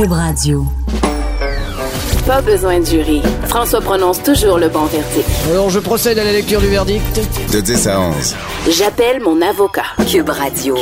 Cube Radio. Pas besoin de jury. François prononce toujours le bon verdict. Alors, je procède à la lecture du verdict. De 10 à 11. J'appelle mon avocat. Cube Radio.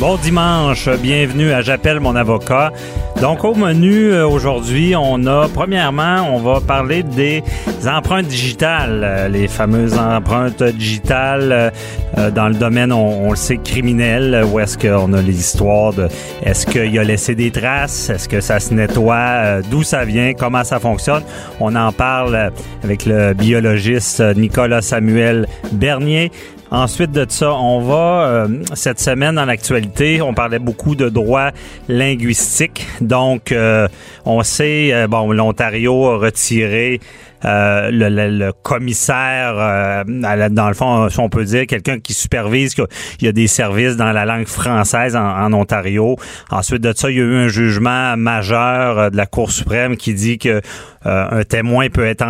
Bon dimanche, bienvenue à J'appelle mon avocat. Donc au menu euh, aujourd'hui, on a premièrement, on va parler des empreintes digitales, euh, les fameuses empreintes digitales euh, dans le domaine, on, le sait, criminel, où est-ce qu'on a les histoires de est-ce qu'il a laissé des traces, est-ce que ça se nettoie, d'où ça vient, comment ça fonctionne. On en parle avec le biologiste Nicolas Samuel Bernier. Ensuite de ça, on va, euh, cette semaine dans l'actualité, on parlait beaucoup de droits linguistiques. Donc, euh, on sait, euh, bon, l'Ontario a retiré euh, le, commissaire, euh, dans le fond, si on peut dire, quelqu'un qui supervise qu'il y a des services dans la langue française en, Ontario. Ensuite de ça, il y a eu un jugement majeur euh, de la Cour suprême qui dit que un témoin peut être,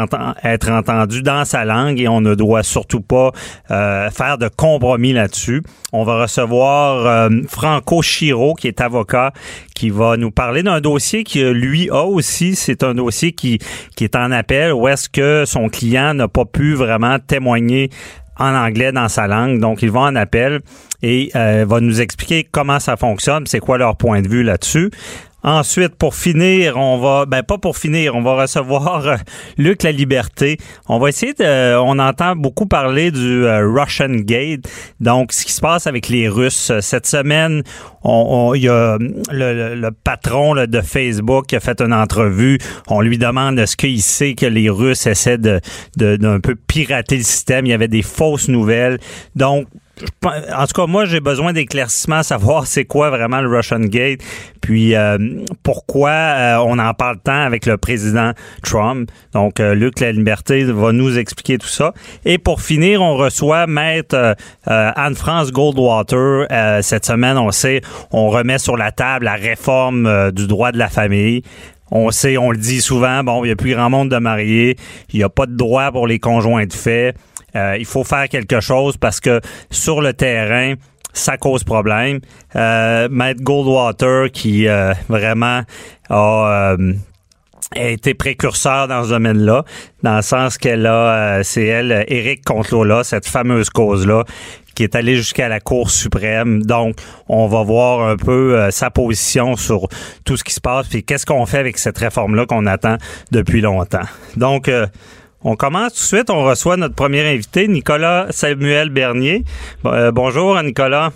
entendu dans sa langue et on ne doit surtout pas faire de compromis là-dessus. On va recevoir Franco Chiro, qui est avocat, qui va nous parler d'un dossier qui, lui, a aussi. C'est un dossier qui, est en appel où est-ce que son client n'a pas pu vraiment témoigner en anglais dans sa langue. Donc, ils vont en appel et euh, va nous expliquer comment ça fonctionne, c'est quoi leur point de vue là-dessus. Ensuite, pour finir, on va, ben pas pour finir, on va recevoir euh, Luc La Liberté. On va essayer de, on entend beaucoup parler du euh, Russian Gate, donc ce qui se passe avec les Russes. Cette semaine, on, il y a le, patron de Facebook qui a fait une entrevue. On lui demande est-ce qu'il sait que les Russes essaient de d'un peu pirater le système. Il y avait des fausses nouvelles. Donc, en tout cas, moi, j'ai besoin d'éclaircissement savoir c'est quoi vraiment le Russian Gate, puis euh, pourquoi euh, on en parle tant avec le président Trump. Donc, euh, Luc La Liberté va nous expliquer tout ça. Et pour finir, on reçoit Maître Anne-France Goldwater. cette semaine, on sait, on remet sur la table la réforme du droit de la famille. On sait, on le dit souvent, bon, il n'y a plus grand monde de mariés, il n'y a pas de droit pour les conjoints de fait. Euh, il faut faire quelque chose parce que sur le terrain, ça cause problème. Euh, Matt Goldwater, qui euh, vraiment a, été précurseur dans ce domaine-là, dans le sens qu'elle a, c'est elle, Eric Lola, cette fameuse cause-là, qui est allée jusqu'à la Cour suprême. Donc, on va voir un peu sa position sur tout ce qui se passe, puis qu'est-ce qu'on fait avec cette réforme-là qu'on attend depuis longtemps. Donc, on commence tout de suite. On reçoit notre premier invité, Nicolas Samuel Bernier. Euh, bonjour, Nicolas.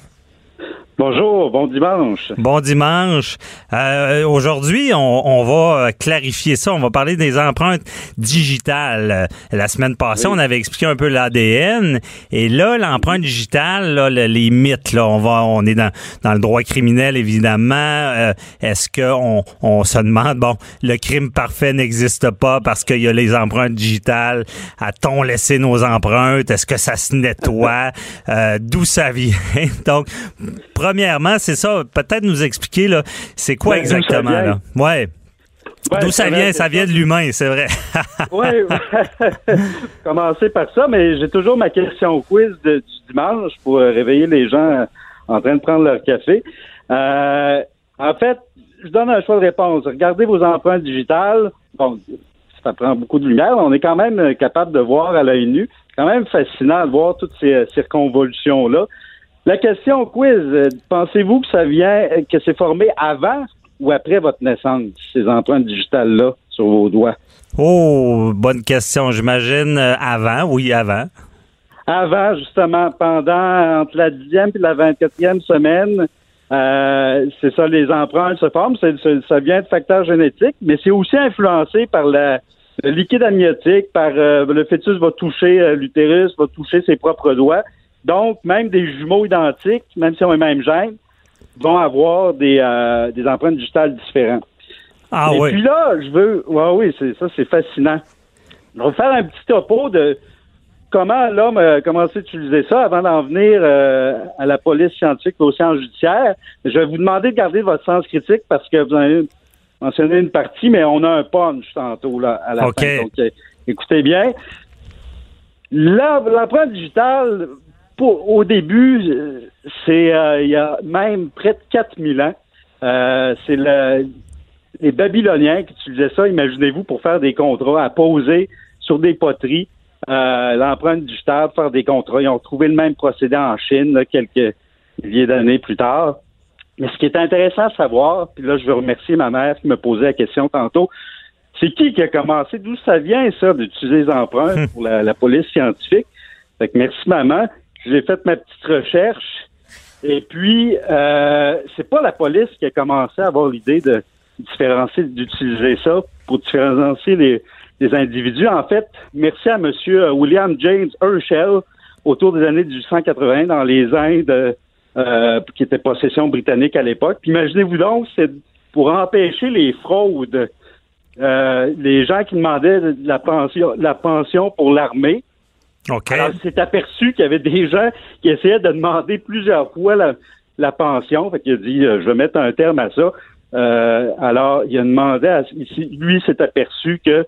Bonjour, bon dimanche. Bon dimanche. Euh, aujourd'hui, on, va clarifier ça. On va parler des empreintes digitales. La semaine passée, on avait expliqué un peu l'ADN. Et là, l'empreinte digitale, là, les mythes, là, on va, on est dans, dans le droit criminel, évidemment. Euh, est-ce qu'on on se demande, bon, le crime parfait n'existe pas parce qu'il y a les empreintes digitales? A-t-on laissé nos empreintes? Est-ce que ça se nettoie? Euh, d'où ça vient? Donc, premièrement, c'est ça. Peut-être nous expliquer, là, c'est quoi ben, exactement, là? Ouais. D'où ça, vient? Ça vient de l'humain, c'est vrai. oui, commencer par ça, mais j'ai toujours ma question quiz du dimanche pour euh, réveiller les gens en train de prendre leur café. Euh, en fait, je donne un choix de réponse. Regardez vos empreintes digitales. Bon, ça prend beaucoup de lumière. On est quand même capable de voir à l'œil nu. C'est quand même fascinant de voir toutes ces euh, circonvolutions-là. La question quiz, euh, pensez-vous que ça vient, euh, que c'est formé avant ou après votre naissance, ces empreintes digitales-là sur vos doigts? Oh, bonne question. J'imagine euh, avant, oui, avant. Avant, justement, pendant entre la 10e et la 24e semaine, c'est ça, les empreintes se forment. ça vient de facteurs génétiques, mais c'est aussi influencé par la, le liquide amniotique, par le fœtus va toucher l'utérus, va toucher ses propres doigts. Donc, même des jumeaux identiques, même si ont le même gène, vont avoir des, euh, des empreintes digitales différentes. Ah Et oui. puis là, je veux. Ouais, oui, c'est ça, c'est fascinant. On va faire un petit topo de comment l'homme a commencé à utiliser ça avant d'en venir euh, à la police scientifique et aux sciences judiciaires. Je vais vous demander de garder votre sens critique parce que vous avez mentionné une partie, mais on a un punch tantôt là, à la fin. Donc, euh, écoutez bien. L'empreinte digitale au début, euh, c'est euh, il y a même près de 4000 ans. Euh, c'est le les Babyloniens qui utilisaient ça, imaginez-vous, pour faire des contrats, à poser sur des poteries euh, l'empreinte digitale, faire des contrats. Ils ont trouvé le même procédé en Chine quelques milliers d'années plus tard. Mais ce qui est intéressant à savoir, puis là, je veux remercier ma mère qui me posait la question tantôt, c'est qui qui a commencé? D'où ça vient, ça, d'utiliser les empreintes hmm. pour la, police scientifique? Fait que merci, maman. J'ai fait ma petite recherche. Et puis, euh, c'est pas la police qui a commencé à avoir l'idée de différencier, d'utiliser ça pour différencier les, les individus. En fait, merci à M. William James Herschel, autour des années 1880, dans les Indes, euh, qui était possession britannique à l'époque. Imaginez-vous donc, c'est pour empêcher les fraudes, euh, les gens qui demandaient la pension, la pension pour l'armée. Okay. Alors, c'est aperçu qu'il y avait des gens qui essayaient de demander plusieurs fois la, pension. Fait qu'il a dit, euh, je vais mettre un terme à ça. Euh, alors, il a demandé à, lui s'est aperçu que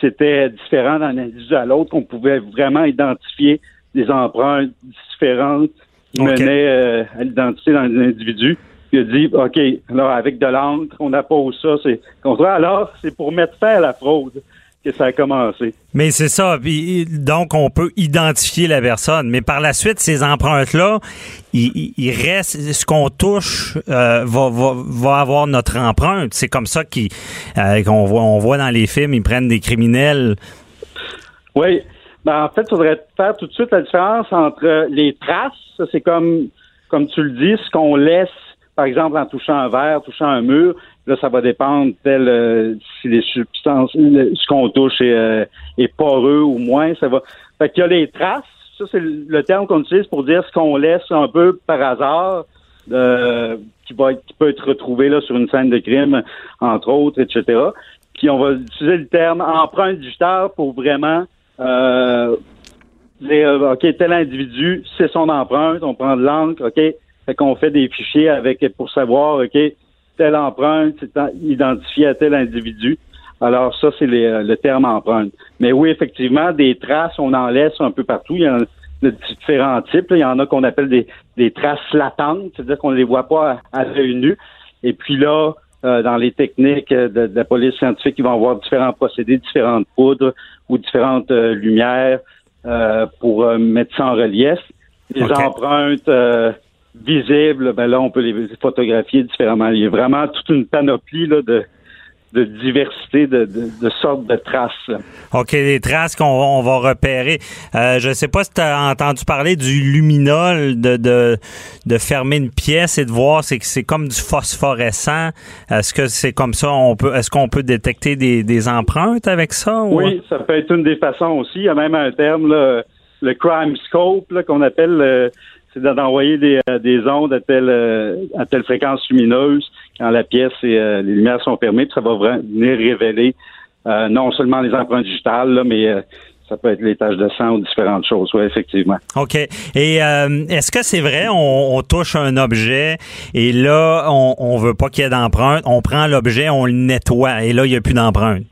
c'était différent d'un individu à l'autre, qu'on pouvait vraiment identifier des empreintes différentes qui menaient euh, à l'identité d'un individu. Il a dit, OK, alors avec de l'encre, on appose ça, c'est contraire. Alors, c'est pour mettre fin à la fraude que ça a commencé. Mais c'est ça. donc, on peut identifier la personne. Mais par la suite, ces empreintes-là, il, il, reste, ce qu'on touche euh, va, va, va, avoir notre empreinte. C'est comme ça euh, qu'on voit, on voit dans les films, ils prennent des criminels. Oui. Ben, en fait, il faudrait faire tout de suite la différence entre les traces. C'est comme, comme tu le dis, ce qu'on laisse, par exemple, en touchant un verre, touchant un mur. Là, ça va dépendre tel euh, si les substances, ce qu'on touche est, euh, est, poreux ou moins. Ça va. Fait qu'il y a les traces. Ça, c'est le terme qu'on utilise pour dire ce qu'on laisse un peu par hasard, euh, qui va qui peut être retrouvé là sur une scène de crime, entre autres, etc. Puis on va utiliser le terme empreinte digitale pour vraiment euh, dire OK, tel individu, c'est son empreinte, on prend de l'encre, OK. Fait qu'on fait des fichiers avec pour savoir, OK, telle empreinte, c'est identifié à tel individu. Alors ça, c'est euh, le terme empreinte. Mais oui, effectivement, des traces, on en laisse un peu partout. Il y en a de différents types. Il y en a qu'on appelle des, traces latentes, c'est-à-dire qu'on ne les voit pas à, l'œil nu. Et puis là, euh, dans les techniques de, la police scientifique, ils vont avoir différents procédés, différentes poudres ou différentes euh, lumières pour mettre ça en relief. Les empreintes visibles, ben là, on peut les photographier différemment. Il y a vraiment toute une panoplie là, de, de diversité de, de, sortes de traces. OK, des traces qu'on va repérer. Euh, je ne sais pas si tu as entendu parler du luminol, de, de, de fermer une pièce et de voir, c'est que c'est comme du phosphorescent. Est-ce que c'est comme ça? On peut, est-ce qu'on peut détecter des, des empreintes avec ça? Oui, ça peut être une des façons aussi. Il y a même un terme, là, le crime scope, qu'on appelle... Euh, c'est d'envoyer des, euh, des, ondes à telle, euh, à telle fréquence lumineuse quand la pièce et euh, les lumières sont fermées, puis ça va venir révéler non seulement les empreintes digitales, mais ça peut être les taches de sang ou différentes choses, oui, effectivement. OK. Et est-ce que c'est vrai, on, touche un objet et là, on, on veut pas qu'il y ait d'empreinte, on prend l'objet, on le nettoie et là, il n'y a plus d'empreinte?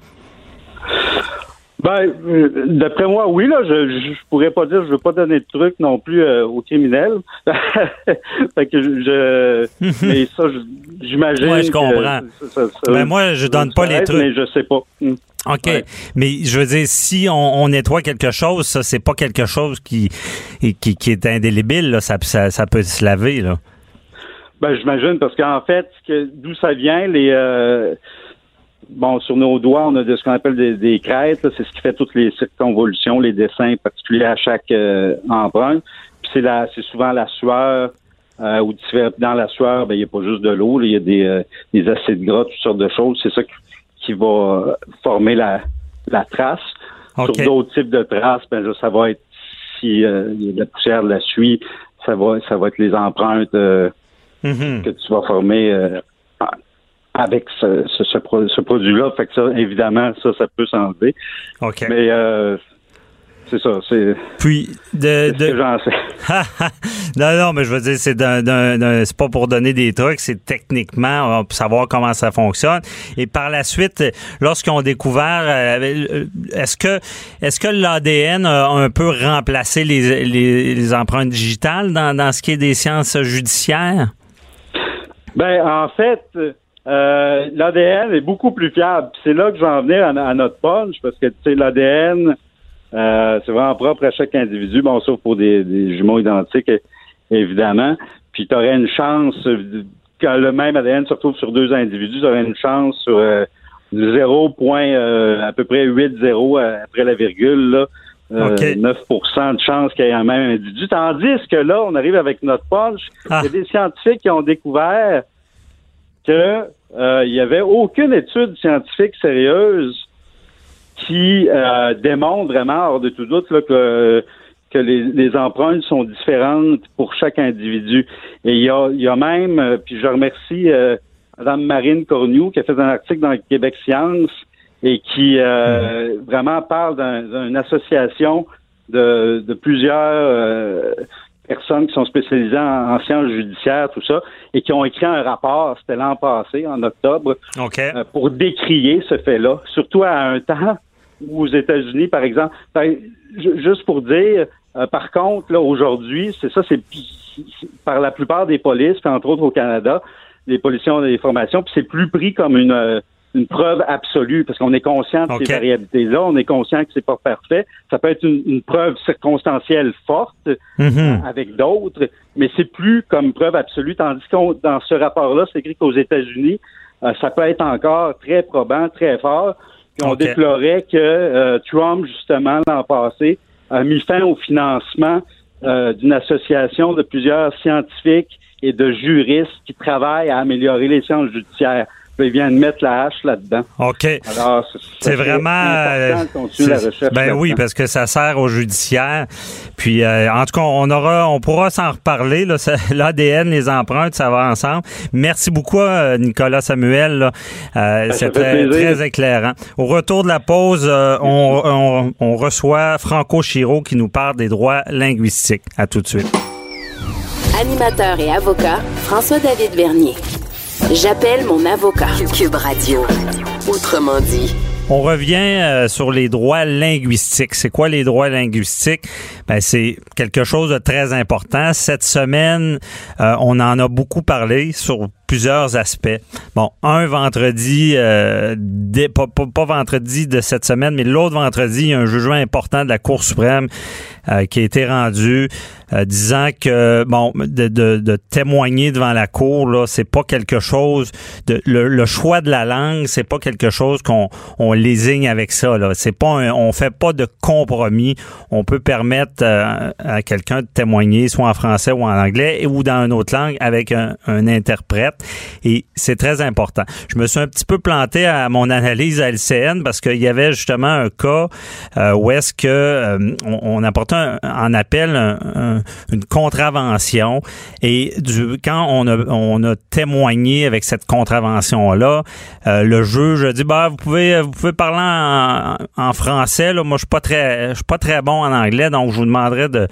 Ben, euh, d'après moi, oui, là, je, je pourrais pas dire, je veux pas donner de trucs non plus euh, aux criminels. fait que je, mais ça, j'imagine. Oui, je comprends. ben moi, je donne pas les trucs. Mais je sais pas. Hmm. OK. Mais je veux dire, si on, nettoie quelque chose, ça, c'est pas quelque chose qui, qui, qui est indélébile, là. Ça, ça, ça peut se laver, là. Ben, j'imagine, parce qu'en fait, d'où ça vient, les, euh, bon, sur nos doigts, on a de ce qu'on appelle des, des crêtes. C'est ce qui fait toutes les circonvolutions, les dessins particuliers à chaque euh, empreinte. Puis c'est la, c'est souvent la sueur euh, ou dans la sueur, ben il n'y a pas juste de l'eau, il y a des, euh, des acides gras, toutes sortes de choses. C'est ça qui, va former la, la trace. Sur d'autres types de traces, ben ça va être si de la poussière, la suie, ça va, ça va être les empreintes mm-hmm. que tu vas former avec ce, ce, ce, produit-là. Fait que ça, évidemment, ça, ça peut s'enlever. OK. Mais euh, c'est ça, c'est. Puis de, de... j'en sais. non, non, mais je veux dire, c'est d'un, c'est pas pour donner des trucs, c'est techniquement pour savoir comment ça fonctionne. Et par la suite, lorsqu'ils ont découvert, euh, est-ce que est-ce que l'ADN a un peu remplacé les, les, les empreintes digitales dans, dans ce qui est des sciences judiciaires? Ben, en fait, euh, l'ADN est beaucoup plus fiable. C'est là que je vais en venir à, notre punch, parce que tu sais, l'ADN, euh, c'est vraiment propre à chaque individu, bon, sauf pour des, jumeaux identiques, évidemment. Puis tu aurais une chance, quand le même ADN se retrouve sur deux individus, tu aurais une chance sur euh, 0, euh, à peu près 8-0 après la virgule, là. 9% euh, de chance qu'il y ait un même individu. Tandis que là, on arrive avec notre punch. Ah. Il y a des scientifiques qui ont découvert que euh, il n'y avait aucune étude scientifique sérieuse qui euh, démontre vraiment, hors de tout doute, que, que les, empreintes sont différentes pour chaque individu. Et il y a, il y a même, euh, puis je remercie Mme Marine Cornu qui a fait un article dans Québec Science et qui mm-hmm. vraiment parle d'une association de, de plusieurs personnes qui sont spécialisées en, sciences judiciaires, tout ça, et qui ont écrit un rapport, c'était l'an passé, en octobre, euh, pour décrier ce fait-là, surtout à un temps où aux États-Unis, par exemple, ben, juste pour dire, euh, par contre, là, aujourd'hui, c'est ça, c'est par la plupart des polices, entre autres au Canada, les policiers ont des formations, puis c'est plus pris comme une euh, une preuve absolue, parce qu'on est conscient de ces variabilités-là, on est conscient que c'est pas parfait. Ça peut être une, preuve circonstancielle forte mm-hmm. avec d'autres, mais c'est plus comme preuve absolue, tandis que dans ce rapport-là, c'est écrit qu'aux États-Unis, euh, ça peut être encore très probant, très fort. Puis on déplorait que euh, Trump, justement, l'an passé, a mis fin au financement euh, d'une association de plusieurs scientifiques et de juristes qui travaillent à améliorer les sciences judiciaires il vient de mettre la hache là-dedans. OK. Alors, c'est vraiment. Euh, la recherche ben oui, parce que ça sert au judiciaire. Puis, euh, en tout cas, on aura, on pourra s'en reparler. L'ADN, les empreintes, ça va ensemble. Merci beaucoup, euh, Nicolas Samuel. Ben, C'était très éclairant. Au retour de la pause, on, on reçoit Franco Chiro qui nous parle des droits linguistiques. À tout de suite. Animateur et avocat, François-David Vernier. J'appelle mon avocat. Cube Radio. Autrement dit. On revient euh, sur les droits linguistiques. C'est quoi les droits linguistiques? Ben, c'est quelque chose de très important. Cette semaine, euh, on en a beaucoup parlé sur plusieurs aspects. Bon, un vendredi, euh, pas, pas, vendredi de cette semaine, mais l'autre vendredi, il y a un jugement important de la Cour suprême euh, qui a été rendu euh, disant que bon de, de, de, témoigner devant la cour là c'est pas quelque chose de le, choix de la langue c'est pas quelque chose qu'on on lésigne avec ça là. C'est pas on fait pas de compromis. On peut permettre à quelqu'un de témoigner soit en français ou en anglais ou dans une autre langue avec un, un interprète. Et c'est très important. Je me suis un petit peu planté à mon analyse à LCN parce qu'il y avait justement un cas euh, où est-ce que euh, on, apportait en appel une contravention. Et quand on a, témoigné avec cette contravention là, euh, le juge a dit bah vous pouvez parler en, français là, moi je suis très suis pas très bon en anglais donc je vous demanderai de,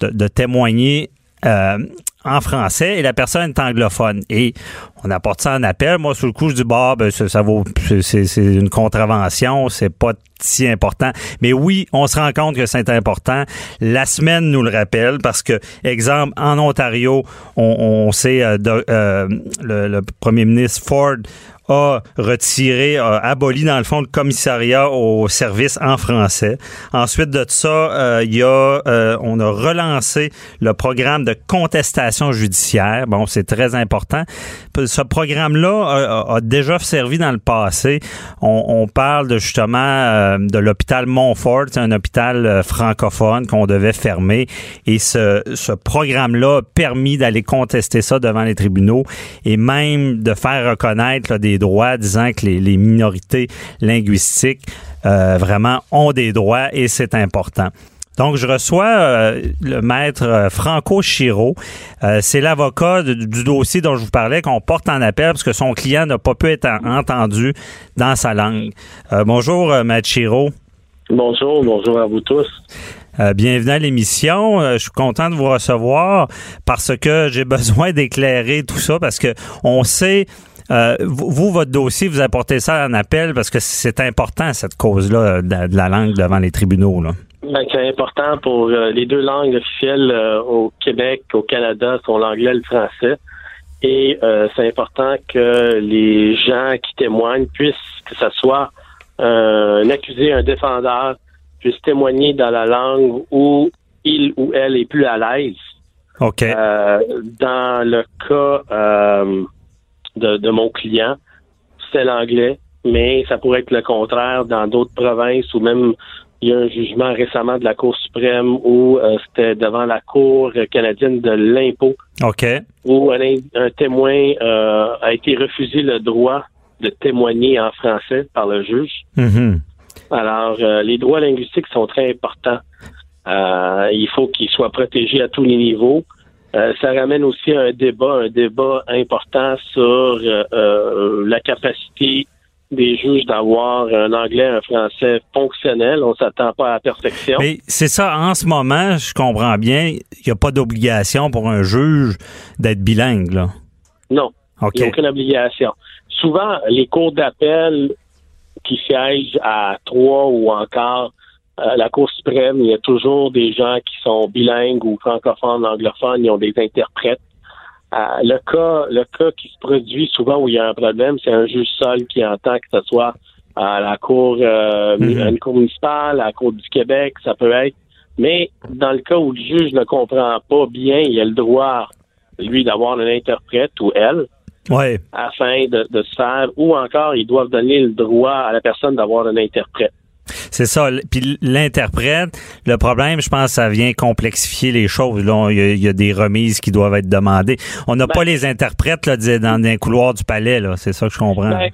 de, de témoigner euh, en français. Et la personne est anglophone. Et on apporte ça en appel. Moi, sur le coup, je dis, bah, ben, ça, vaut, c'est, une contravention, c'est pas si important. Mais oui, on se rend compte que c'est important. La semaine nous le rappelle parce que, exemple, en Ontario, on, sait, euh, euh, le, le, premier ministre Ford a retiré, a aboli dans le fond le commissariat au service en français. Ensuite de ça, euh, il y a, euh, on a relancé le programme de contestation judiciaire. Bon, c'est très important. Ce programme-là a, déjà servi dans le passé. On, parle de justement euh, de l'hôpital Montfort, un hôpital francophone qu'on devait fermer. Et ce, ce programme-là a permis d'aller contester ça devant les tribunaux et même de faire reconnaître là, des droits, disant que les, minorités linguistiques euh, vraiment ont des droits et c'est important. Donc, je reçois euh, le maître euh, Franco Chiro. c'est l'avocat du dossier dont je vous parlais qu'on porte en appel parce que son client n'a pas pu être entendu dans sa langue. bonjour, maître Chiro. Bonjour, bonjour à vous tous. bienvenue à l'émission. je suis content de vous recevoir parce que j'ai besoin d'éclairer tout ça parce que on sait euh, vous, votre dossier, vous apportez ça en appel parce que c'est important, cette cause-là de, la langue devant les tribunaux. Là. Ben, c'est important pour euh, les deux langues officielles euh, au Québec, au Canada, sont l'anglais et le français. Et euh, c'est important que les gens qui témoignent puissent, que ce soit euh, un accusé, un défendeur, puissent témoigner dans la langue où il ou elle est plus à l'aise. OK. Euh, dans le cas euh, de, de mon client, c'est l'anglais, mais ça pourrait être le contraire dans d'autres provinces ou même il y a un jugement récemment de la Cour suprême où euh, c'était devant la Cour canadienne de l'impôt OK. où un, un témoin euh, a été refusé le droit de témoigner en français par le juge. Mhm. Alors, euh, les droits linguistiques sont très importants. Il faut qu'ils soient protégés à tous les niveaux. Ça ramène aussi à un débat, un débat important sur la capacité des juges d'avoir un anglais, un français fonctionnel. On s'attend pas à la perfection. Mais c'est ça, en ce moment, je comprends bien, il n'y a pas d'obligation pour un juge d'être bilingue, là. Non, il n'y a aucune obligation. Souvent, les cours d'appel qui siègent à trois ou encore euh, la Cour suprême, il y a toujours des gens qui sont bilingues ou francophones, anglophones, ils ont des interprètes. Euh, le cas, le cas qui se produit souvent où il y a un problème, c'est un juge seul qui entend que ce soit à la cour, euh, Mhm. une cour municipale, à la cour du Québec, ça peut être. Mais dans le cas où le juge ne comprend pas bien, il a le droit, lui, d'avoir un interprète ou elle Ouais. afin de, de se faire, ou encore ils doivent donner le droit à la personne d'avoir un interprète. C'est ça. Puis l'interprète, le problème, je pense, ça vient complexifier les choses. Là, il y, a, il y a des remises qui doivent être demandées. On n'a Ben- pas les interprètes là, dans les couloirs du palais. là. C'est ça que je comprends. Ben,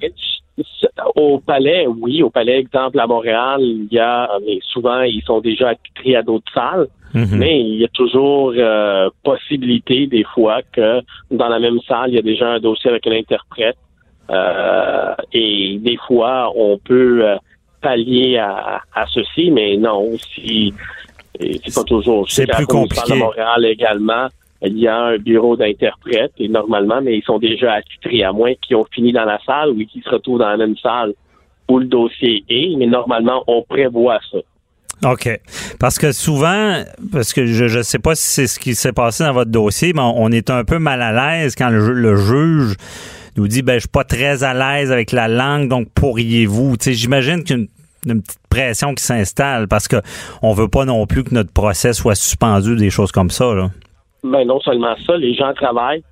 au palais, oui, au palais, exemple, à Montréal, il y a, mais souvent, ils sont déjà attitrés à d'autres salles, Mhm. mais il y a toujours euh, possibilité, des fois, que dans la même salle, il y a déjà un dossier avec un interprète. Euh, et des fois, on peut euh, pallier à, à ceci, mais non, si c'est pas toujours. C'est plus compliqué. de Montréal également, il y a un bureau d'interprètes et normalement, mais ils sont déjà attitrés, à moins qu'ils ont fini dans la salle ou qu'ils se retrouvent dans la même salle où le dossier est, mais normalement, on prévoit ça. OK. Parce que souvent, parce que je ne sais pas si c'est ce qui s'est passé dans votre dossier, mais on, on est un peu mal à l'aise quand le, le juge nous dit ben je suis pas très à l'aise avec la langue, donc pourriez-vous? J'imagine qu'il y a une, petite pression qui s'installe parce que on veut pas non plus que notre procès soit suspendu, des choses comme ça. Là. Ben non seulement ça, les gens travaillent.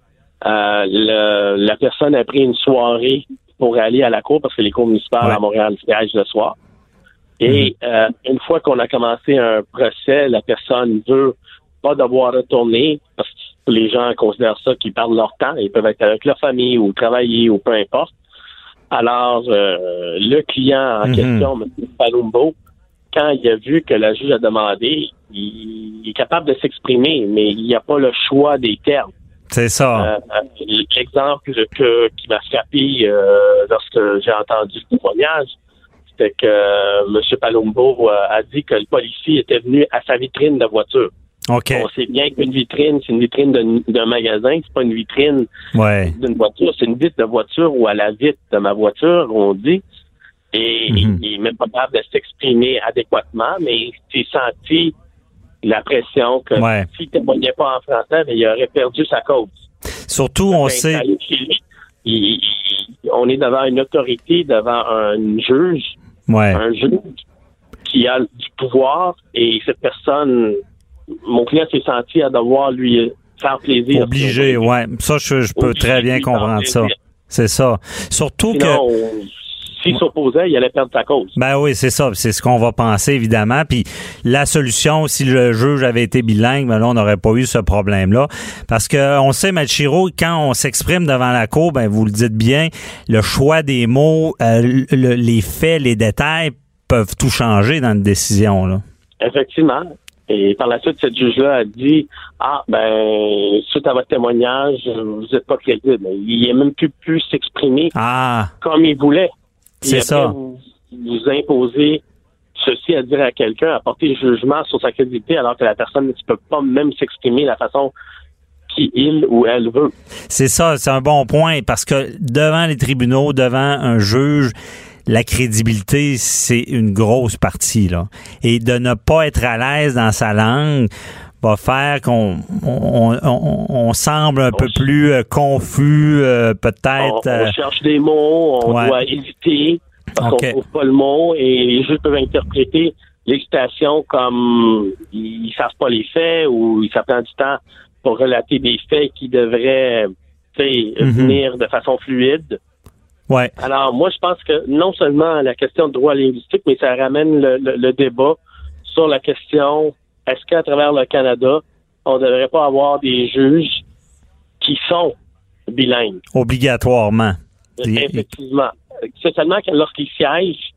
Euh, le- la personne a pris une soirée pour aller à la cour parce que les cours municipales Ouais. à Montréal siègent le soir. Et euh, une fois qu'on a commencé un procès, la personne veut pas devoir retourner parce que les gens considèrent ça qu'ils perdent leur temps. Ils peuvent être avec leur famille ou travailler ou peu importe. Alors, euh, le client en Mhm. question, M. Palumbo, quand il a vu que la juge a demandé, il, il est capable de s'exprimer, mais il n'y a pas le choix des termes. C'est ça. Euh, euh, L'exemple que, qui m'a frappé euh, lorsque j'ai entendu ce témoignage, c'était que M. Palumbo a dit que le policier était venu à sa vitrine de voiture. On sait bien qu'une vitrine, c'est une vitrine d'un magasin, c'est pas une vitrine Ouais. d'une voiture, c'est une vitre de voiture ou à la vitre de ma voiture, on dit. Et Mhm. il est même pas capable de s'exprimer adéquatement, mais il senti la pression que Ouais. s'il témoignait pas en français, ben, il aurait perdu sa cause. Surtout, on sait. Il- il- on est devant une autorité, devant un juge, Ouais. un juge qui a du pouvoir et cette personne, mon client s'est senti à devoir lui faire plaisir. Obligé, ouais. Ça, je, je peux Obligé très bien comprendre ça. C'est ça. Surtout que. Sinon, s'il s'opposait, il allait perdre sa cause. Ben oui, c'est ça. C'est ce qu'on va penser, évidemment. Puis la solution, si le juge avait été bilingue, ben là, on n'aurait pas eu ce problème-là. Parce que on sait, Machiro, quand on s'exprime devant la cour, ben vous le dites bien, le choix des mots, euh, le- les faits, les détails peuvent tout changer dans une décision. Là. Effectivement. Et par la suite, cette juge-là a dit Ah, ben, suite à votre témoignage, vous n'êtes pas crédible. Il n'a même plus pu s'exprimer Ah, comme il voulait. C'est ça. Vous, vous imposez ceci à dire à quelqu'un, à porter jugement sur sa crédibilité, alors que la personne ne peut pas même s'exprimer de la façon qu'il ou elle veut. c'est ça, c'est un bon point. Parce que devant les tribunaux, devant un juge, la crédibilité, c'est une grosse partie. là. Et de ne pas être à l'aise dans sa langue, va faire qu'on on, on, on semble un peu plus euh, confus, euh, peut-être. on euh, cherche des mots, on Ouais. doit hésiter parce Ok. qu'on trouve pas le mot et les juges peuvent interpréter l'hésitation comme ils savent pas les faits ou ils savent du temps pour relater des faits qui devraient Mhm. venir de façon fluide. Ouais. Alors, moi, je pense que non seulement la question de droit linguistique, mais ça ramène le, le- le débat sur la question est-ce qu'à travers le Canada, on ne devrait pas avoir des juges qui sont bilingues? Obligatoirement. Et- Effectivement. C'est seulement lorsqu'ils siègent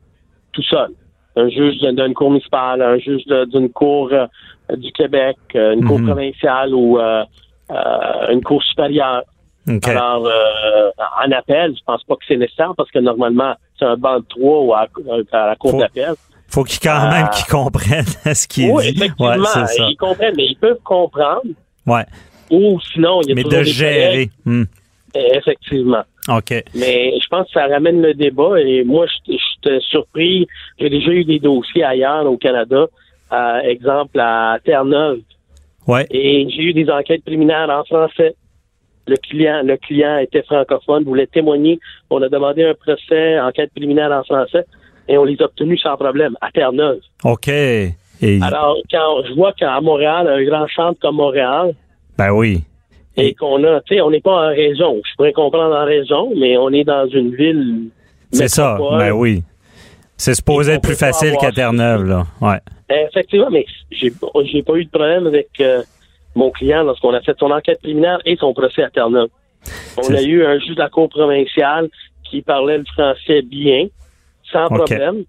tout seul, un juge d'une cour municipale, un juge d'une cour euh, du Québec, euh, une cour Mhm. provinciale ou euh, euh, une cour supérieure, Alors, euh, en appel, je pense pas que c'est nécessaire parce que normalement, c'est un banc de trois ou à, à la cour d'appel. Faut qu'ils quand même Ah. qu'ils comprennent ce qui est Oui, dit. effectivement, Ouais, c'est ça. ils comprennent, mais ils peuvent comprendre. Ouais. Ou sinon, il y a Mais toujours de des gérer. Hmm. Eh, Effectivement. OK. Mais je pense que ça ramène le débat et moi, je suis surpris. J'ai déjà eu des dossiers ailleurs au Canada, euh, exemple à Terre-Neuve, Ouais. et j'ai eu des enquêtes préliminaires en français. Le client, le client était francophone, voulait témoigner. On a demandé un procès, enquête préliminaire en français, et on les a obtenus sans problème à Terre-Neuve. OK. Et, Alors, quand je vois qu'à Montréal, un grand centre comme Montréal, ben oui. et qu'on a, tu sais, on n'est pas en région. Je pourrais comprendre en région, mais on est dans une ville. C'est ça. Ben oui. C'est supposé être plus facile qu'à Terre-Neuve, là. Ouais. Effectivement, mais j'ai j'ai pas eu de problème avec euh, mon client lorsqu'on a fait son enquête préliminaire et son procès à Terre-Neuve. On a eu un juge de la Cour provinciale qui parlait le français bien, sans problème,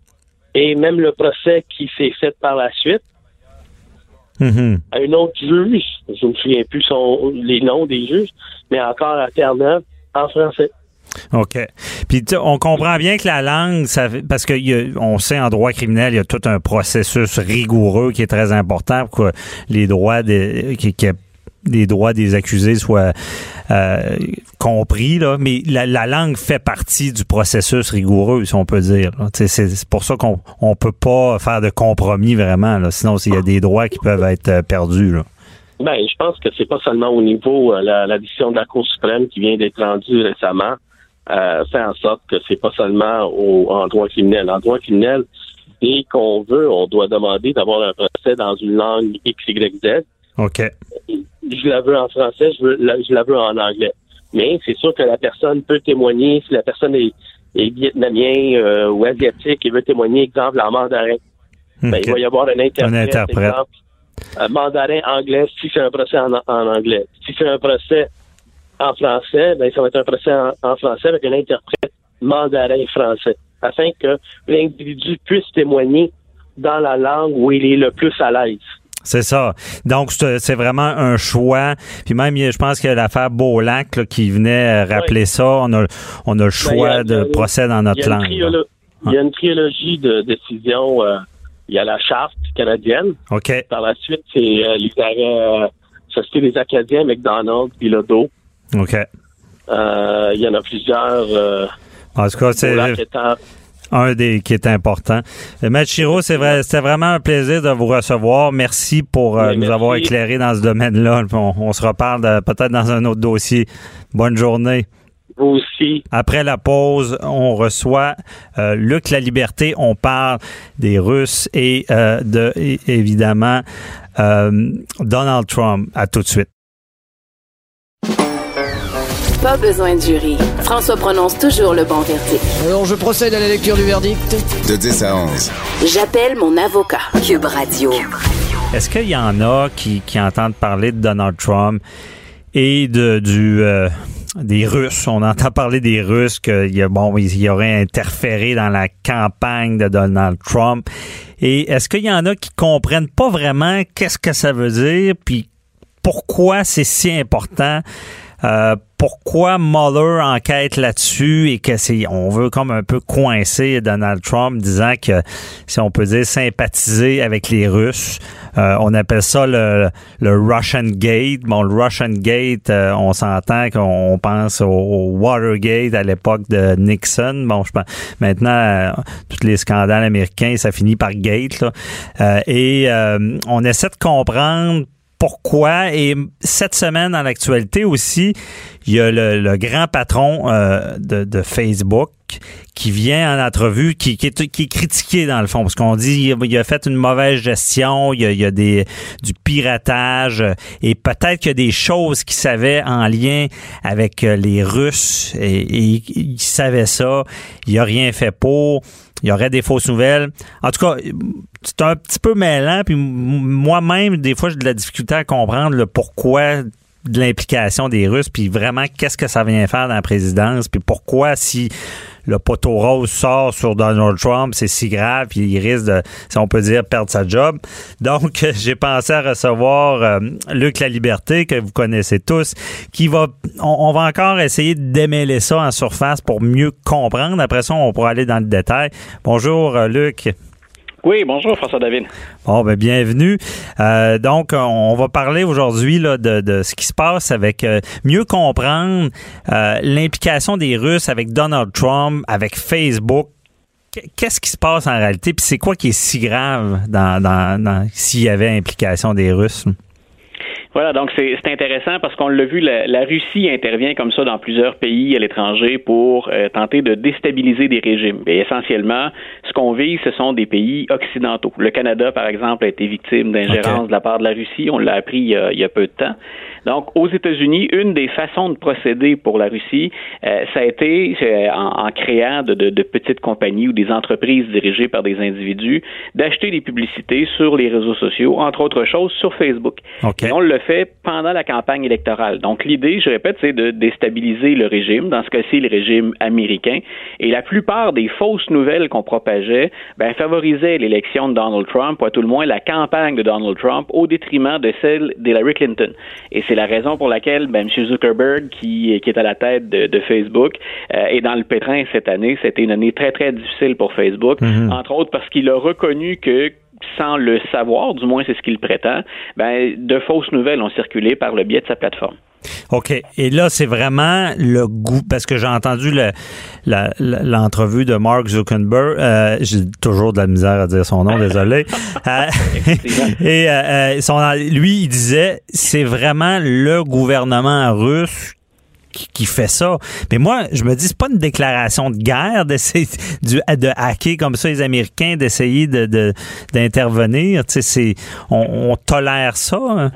et même le procès qui s'est fait par la suite à un autre juge, je me souviens plus son, les noms des juges, mais encore à Terre-Neuve, en français. OK. Puis on comprend bien que la langue, ça, parce que il y a- on sait en droit criminel, il y a tout un processus rigoureux qui est très important pour que les droits droits des accusés soient euh, compris là. Mais la, la langue fait partie du processus rigoureux, si on peut dire. C'est pour ça qu'on on peut pas faire de compromis vraiment. Sinon, il y a des droits qui peuvent être euh, perdus. Là. Ben, je pense que c'est pas seulement au niveau euh, la décision de la Cour suprême qui vient d'être rendue récemment euh, fait en sorte que c'est pas seulement au, en droit criminel. En droit criminel, dès qu'on veut, on doit demander d'avoir un procès dans une langue X, Y, Z. OK. Je la veux en français, je, veux, la, je la veux en anglais. Mais c'est sûr que la personne peut témoigner si la personne est, est vietnamien euh, ou asiatique et veut témoigner, exemple, en mandarin. Ben, il va y avoir un interprète, Un interprète. exemple, euh, mandarin anglais si c'est un procès en, en anglais. Si c'est un procès en français, ben, ça va être un procès en, en français avec un interprète mandarin français, afin que l'individu puisse témoigner dans la langue où il est le plus à l'aise. C'est ça. Donc, c'est vraiment un choix. Puis même, je pense qu'il y a l'affaire Beaulac là, qui venait euh, rappeler ça. On a, on a le choix Ben, a- de procès dans notre langue. il y a une trilogie de décisions. euh, il y a la charte canadienne. OK. Par la suite, c'est euh, les arrêts euh, Société des Acadiens, McDonald's, Bilodeau. OK. Euh, il y en a plusieurs. Euh, En tout cas, c'est un des qui est important. Euh, Matt Chiro, c'est vrai, c'était vraiment un plaisir de vous recevoir. Merci pour euh, Oui, nous merci. avoir éclairé dans ce domaine-là. On, on se reparle peut-être dans un autre dossier. Bonne journée. vous aussi. Après la pause, on reçoit euh, Luc La Liberté. On parle des Russes et euh, de et- évidemment euh, Donald Trump. À tout de suite. Pas besoin de jury. François prononce toujours le bon verdict. Alors, je procède à la lecture du verdict. De 10 à 11. J'appelle mon avocat. Cube Radio. Est-ce qu'il y en a qui, qui entendent parler de Donald Trump et de du euh, des Russes? On entend parler des Russes qu'il y a bon, il y aurait interféré dans la campagne de Donald Trump. Et est-ce qu'il y en a qui comprennent pas vraiment qu'est-ce que ça veut dire, puis pourquoi c'est si important? Euh, pourquoi Mueller enquête là-dessus et que c'est on veut comme un peu coincer Donald Trump disant que si on peut dire sympathiser avec les Russes. Euh, on appelle ça le, le Russian Gate. Bon le Russian Gate euh, on s'entend qu'on pense au, Watergate à l'époque de Nixon. Bon je pense maintenant euh, tous les scandales américains ça finit par Gate là. Et on essaie de comprendre pourquoi. Et cette semaine, dans l'actualité aussi, il y a le, grand patron euh, de, Facebook qui vient en entrevue, qui, qui, est, qui est critiqué dans le fond, parce qu'on dit il a fait une mauvaise gestion, il y a, des du piratage, et peut-être qu'il y a des choses qu'il savait en lien avec euh, les Russes, et, et il savait ça, il a rien fait pour il y aurait des fausses nouvelles. En tout cas, c'est un petit peu mêlant. Puis moi-même, des fois, j'ai de la difficulté à comprendre le pourquoi de l'implication des Russes, puis vraiment qu'est-ce que ça vient faire dans la présidence, puis pourquoi si le poteau rose sort sur Donald Trump, c'est si grave, puis il risque de, si on peut dire, perdre sa job. Donc, j'ai pensé à recevoir euh, Luc La Liberté, que vous connaissez tous, qui va, on, va encore essayer de démêler ça en surface pour mieux comprendre. Après ça, on pourra aller dans le détail. Bonjour, euh, Luc. Oui, bonjour François David. Bon, ben bienvenue. Euh, donc, on va parler aujourd'hui de, de, ce qui se passe avec euh, mieux comprendre euh, l'implication des Russes avec Donald Trump, avec Facebook. Qu'est-ce qui se passe en réalité? Puis c'est quoi qui est si grave dans s'il y avait implication des Russes? Voilà, donc c'est intéressant parce qu'on l'a vu, la, Russie intervient comme ça dans plusieurs pays à l'étranger pour euh, tenter de déstabiliser des régimes. Et essentiellement, ce qu'on vise, ce sont des pays occidentaux. Le Canada, par exemple, a été victime d'ingérence de la part de la Russie. On l'a appris il y, a, peu de temps. Donc, aux États-Unis, une des façons de procéder pour la Russie, euh, ça a été euh, en, créant de, de, petites compagnies ou des entreprises dirigées par des individus, d'acheter des publicités sur les réseaux sociaux, entre autres choses sur Facebook. Et on le fait pendant la campagne électorale. Donc, l'idée, je répète, c'est de déstabiliser le régime, dans ce cas-ci, le régime américain. Et la plupart des fausses nouvelles qu'on propageait ben, favorisaient l'élection de Donald Trump, ou à tout le moins la campagne de Donald Trump, au détriment de celle d'Hillary Clinton. Et c'est la raison pour laquelle ben, M. Zuckerberg, qui, qui est à la tête de, Facebook, euh, est dans le pétrin cette année. C'était une année très, très difficile pour Facebook, mm-hmm. entre autres parce qu'il a reconnu que sans le savoir, du moins c'est ce qu'il prétend, ben, de fausses nouvelles ont circulé par le biais de sa plateforme. OK. Et là, c'est vraiment le goût, parce que j'ai entendu l'entrevue de Mark Zuckerberg. Euh, j'ai toujours de la misère à dire son nom, désolé. Euh, et euh, son, lui, il disait, c'est vraiment le gouvernement russe qui, fait ça. Mais moi, je me dis, c'est pas une déclaration de guerre d'essayer de, de hacker comme ça les Américains, d'essayer de, d'intervenir. Tu sais, on, on tolère ça. Hein?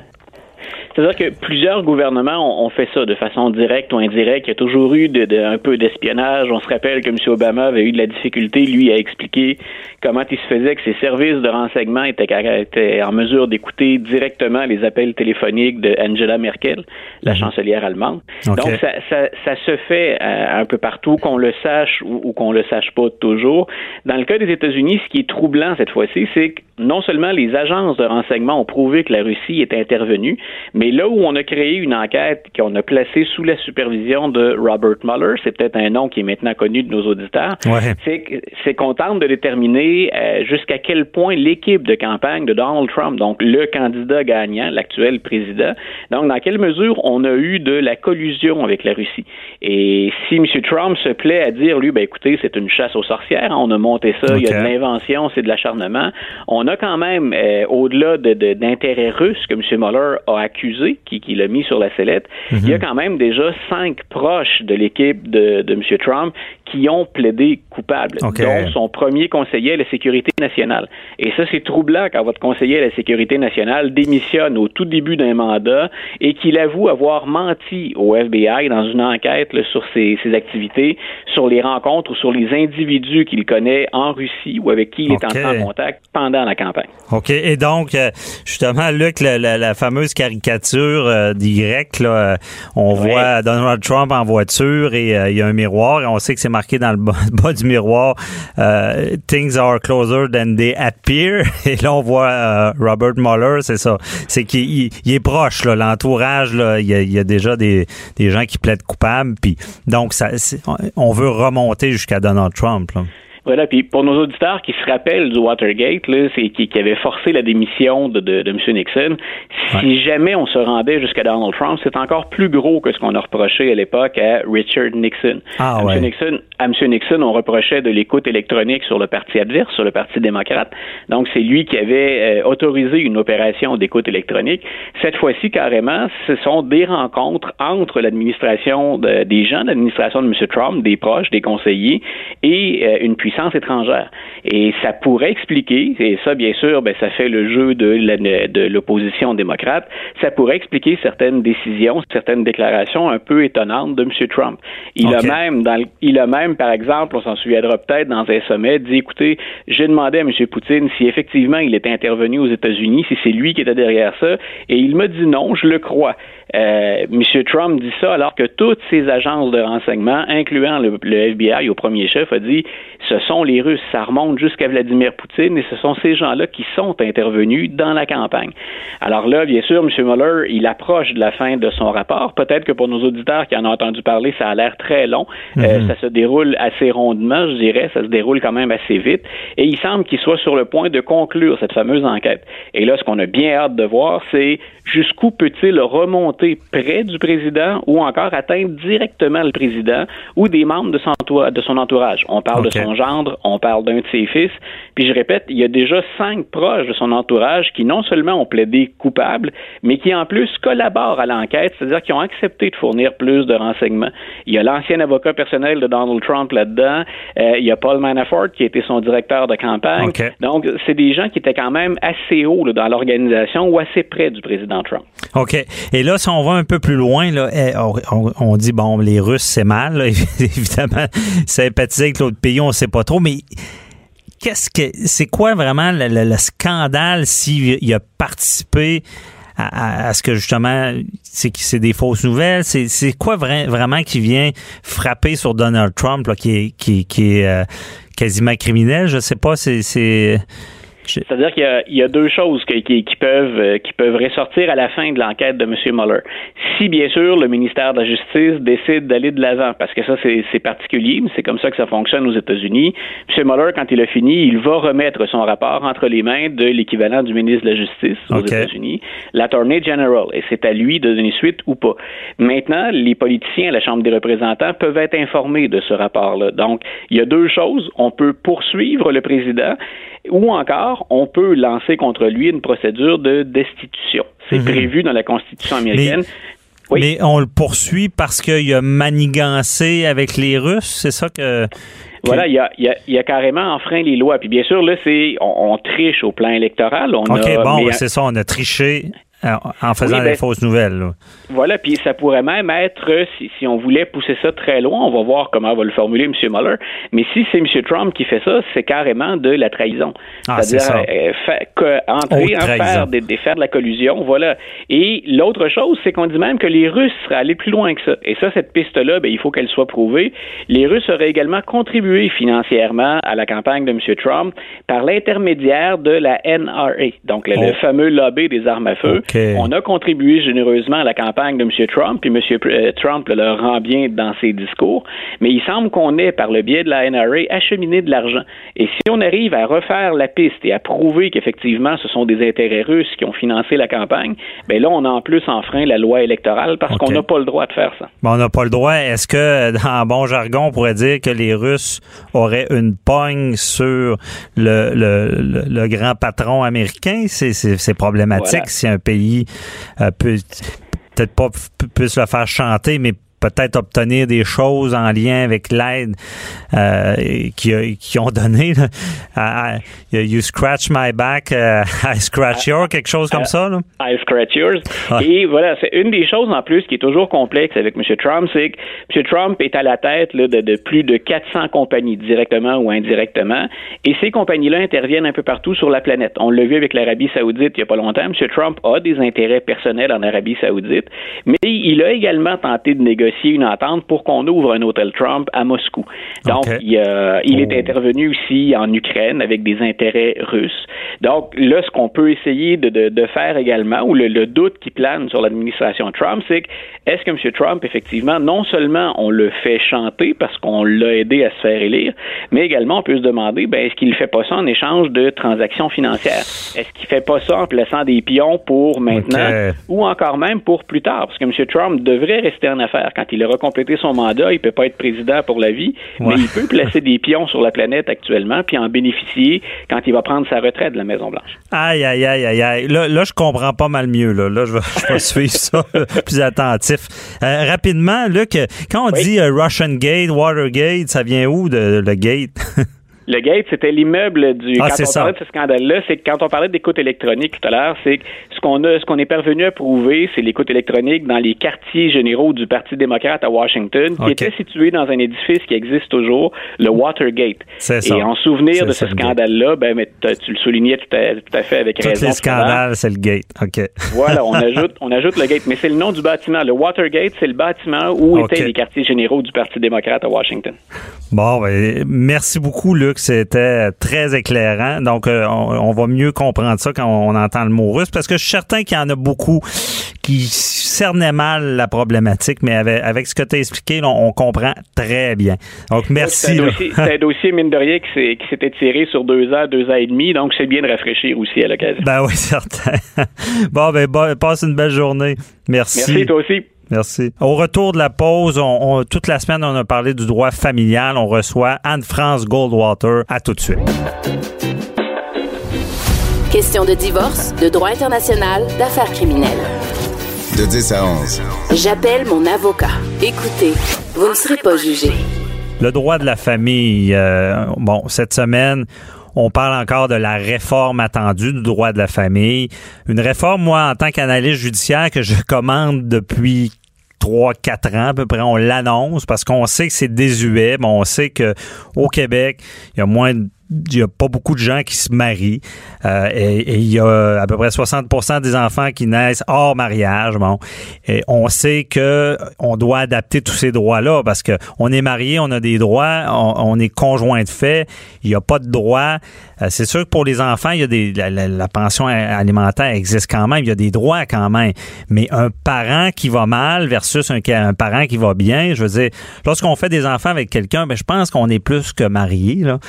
C'est-à-dire que plusieurs gouvernements ont, fait ça de façon directe ou indirecte. Il y a toujours eu de, un peu d'espionnage. On se rappelle que M. Obama avait eu de la difficulté, lui, à expliquer comment il se faisait que ses services de renseignement étaient, en mesure d'écouter directement les appels téléphoniques de Angela Merkel, la mhm. chancelière allemande. Donc, ça, ça, ça, se fait euh, un peu partout, qu'on le sache ou, ou qu'on le sache pas toujours. Dans le cas des États-Unis, ce qui est troublant cette fois-ci, c'est que non seulement les agences de renseignement ont prouvé que la Russie est intervenue, mais là où on a créé une enquête qu'on a placée sous la supervision de Robert Mueller, c'est peut-être un nom qui est maintenant connu de nos auditeurs, c'est qu'on tente de déterminer euh, jusqu'à quel point l'équipe de campagne de Donald Trump, donc le candidat gagnant, l'actuel président, donc dans quelle mesure on a eu de la collusion avec la Russie? Et si M. Trump se plaît à dire, lui, ben écoutez, c'est une chasse aux sorcières, on a monté ça, il y a de l'invention, c'est de l'acharnement, on a quand même, euh, au-delà d'intérêts de, russes que M. Mueller a accusé, qui, qui l'a mis sur la sellette, il y a mhm. quand même déjà cinq proches de l'équipe de, de M. Trump qui ont plaidé coupable, dont son premier conseiller à la sécurité nationale. Et ça, c'est troublant quand votre conseiller à la sécurité nationale démissionne au tout début d'un mandat et qu'il avoue avoir menti au FBI dans une enquête sur ses, ses, activités, sur les rencontres ou sur les individus qu'il connaît en Russie ou avec qui il est en contact pendant la campagne. OK. Et donc, euh, justement, Luc, la, la, fameuse caricature euh, d'Y, là, on voit Donald Trump en voiture et euh, il y a un miroir et on sait que c'est marqué dans le bas, du miroir euh, Things are closer than they appear. Et là, on voit euh, Robert Mueller, c'est ça. C'est qu'il est proche, l'entourage, là, il, y a, déjà des, des gens qui plaident coupables. Puis, donc, ça, on veut remonter jusqu'à Donald Trump. Là. Voilà, puis pour nos auditeurs qui se rappellent du Watergate, là, c'est qui, qui, avait forcé la démission de, de, de M. Nixon, si jamais on se rendait jusqu'à Donald Trump, c'est encore plus gros que ce qu'on a reproché à l'époque à Richard Nixon. Ah, M. Nixon à M. Nixon, on reprochait de l'écoute électronique sur le parti adverse, sur le parti démocrate. Donc, c'est lui qui avait euh, autorisé une opération d'écoute électronique. Cette fois-ci, carrément, ce sont des rencontres entre l'administration des gens, l'administration de M. Trump, des proches, des conseillers, et euh, une puissance étrangère. Et ça pourrait expliquer, et ça, bien sûr, ben, ça fait le jeu de l'opposition démocrate, ça pourrait expliquer certaines décisions, certaines déclarations un peu étonnantes de M. Trump. Il a même, dans il a même par exemple, on s'en souviendra peut-être dans un sommet, dit écoutez, j'ai demandé à M. Poutine si effectivement il était intervenu aux États-Unis, si c'est lui qui était derrière ça, et il m'a dit non, je le crois. Euh, M. Trump dit ça alors que toutes ces agences de renseignement, incluant le, FBI au premier chef, a dit ce sont les Russes. Ça remonte jusqu'à Vladimir Poutine et ce sont ces gens-là qui sont intervenus dans la campagne. Alors là, bien sûr, M. Mueller, il approche de la fin de son rapport. Peut-être que pour nos auditeurs qui en ont entendu parler, ça a l'air très long. Euh, mhm. ça se déroule assez rondement, je dirais. Ça se déroule quand même assez vite. Et il semble qu'il soit sur le point de conclure cette fameuse enquête. Et là, ce qu'on a bien hâte de voir, c'est jusqu'où peut-il remonter près du président ou encore atteindre directement le président ou des membres de son, entourage. On parle de son on parle d'un de ses fils. Puis je répète, il y a déjà cinq proches de son entourage qui non seulement ont plaidé coupables, mais qui en plus collaborent à l'enquête, c'est-à-dire qui ont accepté de fournir plus de renseignements. Il y a l'ancien avocat personnel de Donald Trump là-dedans. Euh, il y a Paul Manafort qui était son directeur de campagne. Donc, c'est des gens qui étaient quand même assez hauts dans l'organisation ou assez près du président Trump. OK. Et là, si on va un peu plus loin, là, eh, on, dit, bon, les Russes, c'est mal. évidemment, sympathiser avec l'autre pays, on ne sait pas mais qu'est-ce que c'est quoi vraiment le, scandale s'il a participé à, ce que justement c'est c'est des fausses nouvelles? C'est quoi vraiment qui vient frapper sur Donald Trump là, qui est qui est euh, quasiment criminel? Je sais pas c'est c'est-à-dire qu'il y, a deux choses qui, peuvent, euh, qui peuvent ressortir à la fin de l'enquête de M. Mueller. Si, bien sûr, le ministère de la Justice décide d'aller de l'avant, parce que ça, c'est particulier, mais c'est comme ça que ça fonctionne aux États-Unis, M. Mueller, quand il a fini, il va remettre son rapport entre les mains de l'équivalent du ministre de la Justice aux États-Unis, l'Attorney General, et c'est à lui de donner suite ou pas. Maintenant, les politiciens à la Chambre des représentants peuvent être informés de ce rapport-là. Donc, il y a deux choses. On peut poursuivre le président ou encore on peut lancer contre lui une procédure de destitution. C'est mhm. prévu dans la Constitution américaine. Mais, on le poursuit parce qu'il a manigancé avec les Russes, c'est ça que... Voilà, il y a, y a, carrément enfreint les lois. Puis bien sûr, là, c'est on, triche au plan électoral. On OK, bon, c'est ça, on a triché en faisant ben, fausses nouvelles. Voilà, puis ça pourrait même être, si, si, on voulait pousser ça très loin, on va voir comment va le formuler M. Mueller, mais si c'est M. Trump qui fait ça, c'est carrément de la trahison. Ah, C'est-à-dire euh, entrer, faire, des, faire de la collusion, voilà. Et l'autre chose, c'est qu'on dit même que les Russes seraient allés plus loin que ça. Et ça, cette piste-là, ben, il faut qu'elle soit prouvée. Les Russes auraient également contribué financièrement à la campagne de M. Trump par l'intermédiaire de la NRA, donc le, oh. fameux lobby des armes à feu. On a contribué généreusement à la campagne de M. Trump, puis M. Euh, Trump le rend bien dans ses discours, mais il semble qu'on ait, par le biais de la NRA, acheminé de l'argent. Et si on arrive à refaire la piste et à prouver qu'effectivement ce sont des intérêts russes qui ont financé la campagne, ben là, on a en plus enfreint la loi électorale parce qu'on n'a pas le droit de faire ça. on n'a pas le droit. Est-ce que, dans bon jargon, on pourrait dire que les Russes auraient une pogne sur le, le, grand patron américain? C'est problématique si un pays peut peut-être pas plus le faire chanter, mais peut-être obtenir des choses en lien avec l'aide euh, qui, qui ont donné. you scratch my back, euh, I scratch yours, quelque chose comme ça. I scratch yours. Et voilà, c'est une des choses en plus qui est toujours complexe avec M. Trump, c'est que M. Trump est à la tête là, de, de, plus de 400 compagnies, directement ou indirectement, et ces compagnies-là interviennent un peu partout sur la planète. On l'a vu avec l'Arabie saoudite il n'y a pas longtemps. M. Trump a des intérêts personnels en Arabie saoudite, mais il a également tenté de négocier une entente pour qu'on ouvre un hôtel Trump à Moscou. Donc, il, il est oh. intervenu aussi en Ukraine avec des intérêts russes. Donc, là, ce qu'on peut essayer de, de, faire également, ou le, doute qui plane sur l'administration Trump, c'est que est-ce que M. Trump, effectivement, non seulement on le fait chanter parce qu'on l'a aidé à se faire élire, mais également on peut se demander, ben, est-ce qu'il ne fait pas ça en échange de transactions financières? Est-ce qu'il ne fait pas ça en plaçant des pions pour maintenant ou encore même pour plus tard? Parce que M. Trump devrait rester en affaires quand quand il aura complété son mandat, il peut pas être président pour la vie, mais il peut placer des pions sur la planète actuellement, puis en bénéficier quand il va prendre sa retraite de la Maison-Blanche. Aïe, aïe, aïe, aïe, aïe. Là, là, je comprends pas mal mieux. Là, là je, vais, je vais suivre ça plus attentif. Euh, rapidement, Luc, quand on dit euh, Russian Gate, Watergate, ça vient où de, le gate? Le gate, c'était l'immeuble du. Ah, quand on ça. parlait de ce scandale-là, c'est que quand on parlait d'écoute électronique tout à l'heure, c'est ce qu'on a, ce qu'on est parvenu à prouver, c'est l'écoute électronique dans les quartiers généraux du Parti démocrate à Washington, qui était situé dans un édifice qui existe toujours, le Watergate. C'est Et ça. en souvenir de ce scandale-là, ben, mais tu le soulignais tout à, tout à fait avec Tous raison. les à l'heure. scandales, c'est le gate. OK. Voilà, on ajoute, on ajoute le gate, mais c'est le nom du bâtiment. Le Watergate, c'est le bâtiment où étaient les quartiers généraux du Parti démocrate à Washington. Bon, ben, merci beaucoup, Luc. C'était très éclairant. Donc, euh, on, on va mieux comprendre ça quand on entend le mot russe, parce que je suis certain qu'il y en a beaucoup qui cernaient mal la problématique, mais avec, avec ce que tu as expliqué, là, on, comprend très bien. Donc, C'est merci. un là. dossier, c'est un dossier, mine de rien, qui s'est étiré sur deux ans, deux ans et demi, donc c'est bien de rafraîchir aussi à l'occasion. Ben oui, certain. bon, ben, bon, passe une belle journée. Merci. Merci, toi aussi. Merci. Au retour de la pause, on, on- toute la semaine, on a parlé du droit familial. On reçoit Anne-France Goldwater. À tout de suite. Question de divorce, de droit international, d'affaires criminelles. De 10 à 11. J'appelle mon avocat. Écoutez, vous ne serez pas jugé. Le droit de la famille. euh, bon, cette semaine, on parle encore de la réforme attendue du droit de la famille. Une réforme, moi, en tant qu'analyste judiciaire, que je commande depuis trois, quatre ans à peu près, on l'annonce parce qu'on sait que c'est désuet, mais on sait que au Québec, il y a moins de- il y a pas beaucoup de gens qui se marient euh, et, il y a à peu près 60% des enfants qui naissent hors mariage. Bon, et on sait que on doit adapter tous ces droits-là parce que on est marié, on a des droits, on, est conjoint de fait, il n'y a pas de droits. Euh, c'est sûr que pour les enfants, il y a des la, pension alimentaire existe quand même, il y a des droits quand même. Mais un parent qui va mal versus un, parent qui va bien, je veux dire, lorsqu'on fait des enfants avec quelqu'un, ben je pense qu'on est plus que marié là.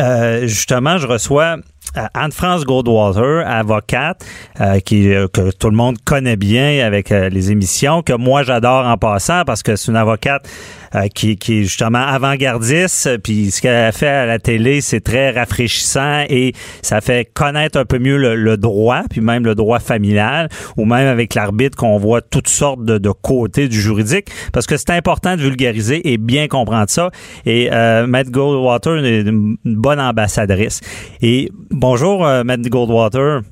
Euh, justement, je reçois euh, Anne-France Goldwater, avocate, euh, qui que tout le monde connaît bien avec les émissions, que moi j'adore en passant parce que c'est une avocate euh, qui, qui est justement avant-gardiste, puis ce qu'elle a fait à la télé, c'est très rafraîchissant et ça fait connaître un peu mieux le, le droit, puis même le droit familial, ou même avec l'arbitre qu'on voit toutes sortes de, de côtés du juridique, parce que c'est important de vulgariser et bien comprendre ça. Et euh, Matt Goldwater est une, une bonne ambassadrice. Et bonjour, euh, Matt Goldwater.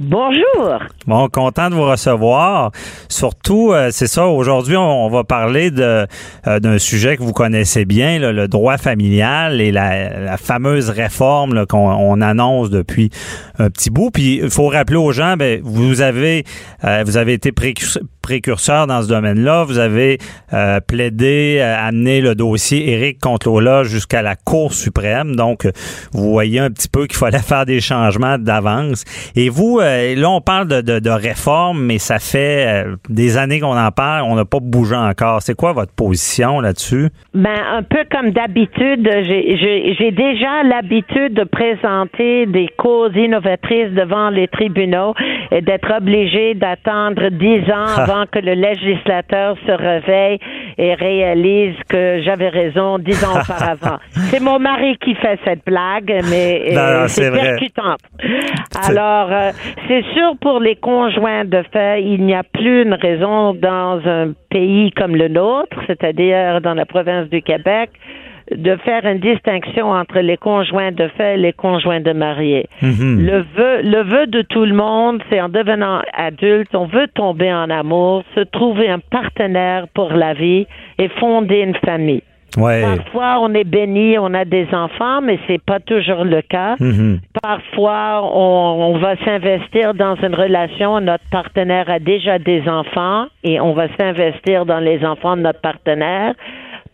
Bonjour. Bon, content de vous recevoir. Surtout, euh, c'est ça, aujourd'hui, on, va parler euh, d'un sujet que vous connaissez bien, le droit familial et la, fameuse réforme qu'on on annonce depuis un petit bout. Puis, il faut rappeler aux gens, ben, vous avez euh, vous avez été précurseur, précurseur dans ce domaine-là. Vous avez euh, plaidé, euh, amené le dossier Éric contre Lola jusqu'à la Cour suprême. Donc, vous voyez un petit peu qu'il fallait faire des changements d'avance. Et vous, euh, là, on parle de, de, de réforme, mais ça fait euh, des années qu'on en parle, on n'a pas bougé encore. C'est quoi votre position là-dessus? Ben, un peu comme d'habitude, j'ai déjà l'habitude de présenter des causes innovatrices devant les tribunaux et d'être obligé d'attendre dix ans avant que le législateur se réveille et réalise que j'avais raison dix ans auparavant. C'est mon mari qui fait cette blague, mais euh, c'est percutant. Alors, euh, c'est sûr pour les conjoints de fait, il n'y a plus une raison dans un pays comme le nôtre, c'est-à-dire dans la province du Québec, de faire une distinction entre les conjoints de fait et les conjoints de mariés. Mhm. Le vœu, le vœu de tout le monde, c'est en devenant adulte, on veut tomber en amour, se trouver un partenaire pour la vie et fonder une famille. Ouais. Parfois, on est béni, on a des enfants, mais c'est pas toujours le cas. Mhm. Parfois, on, on va s'investir dans une relation, notre partenaire a déjà des enfants et on va s'investir dans les enfants de notre partenaire.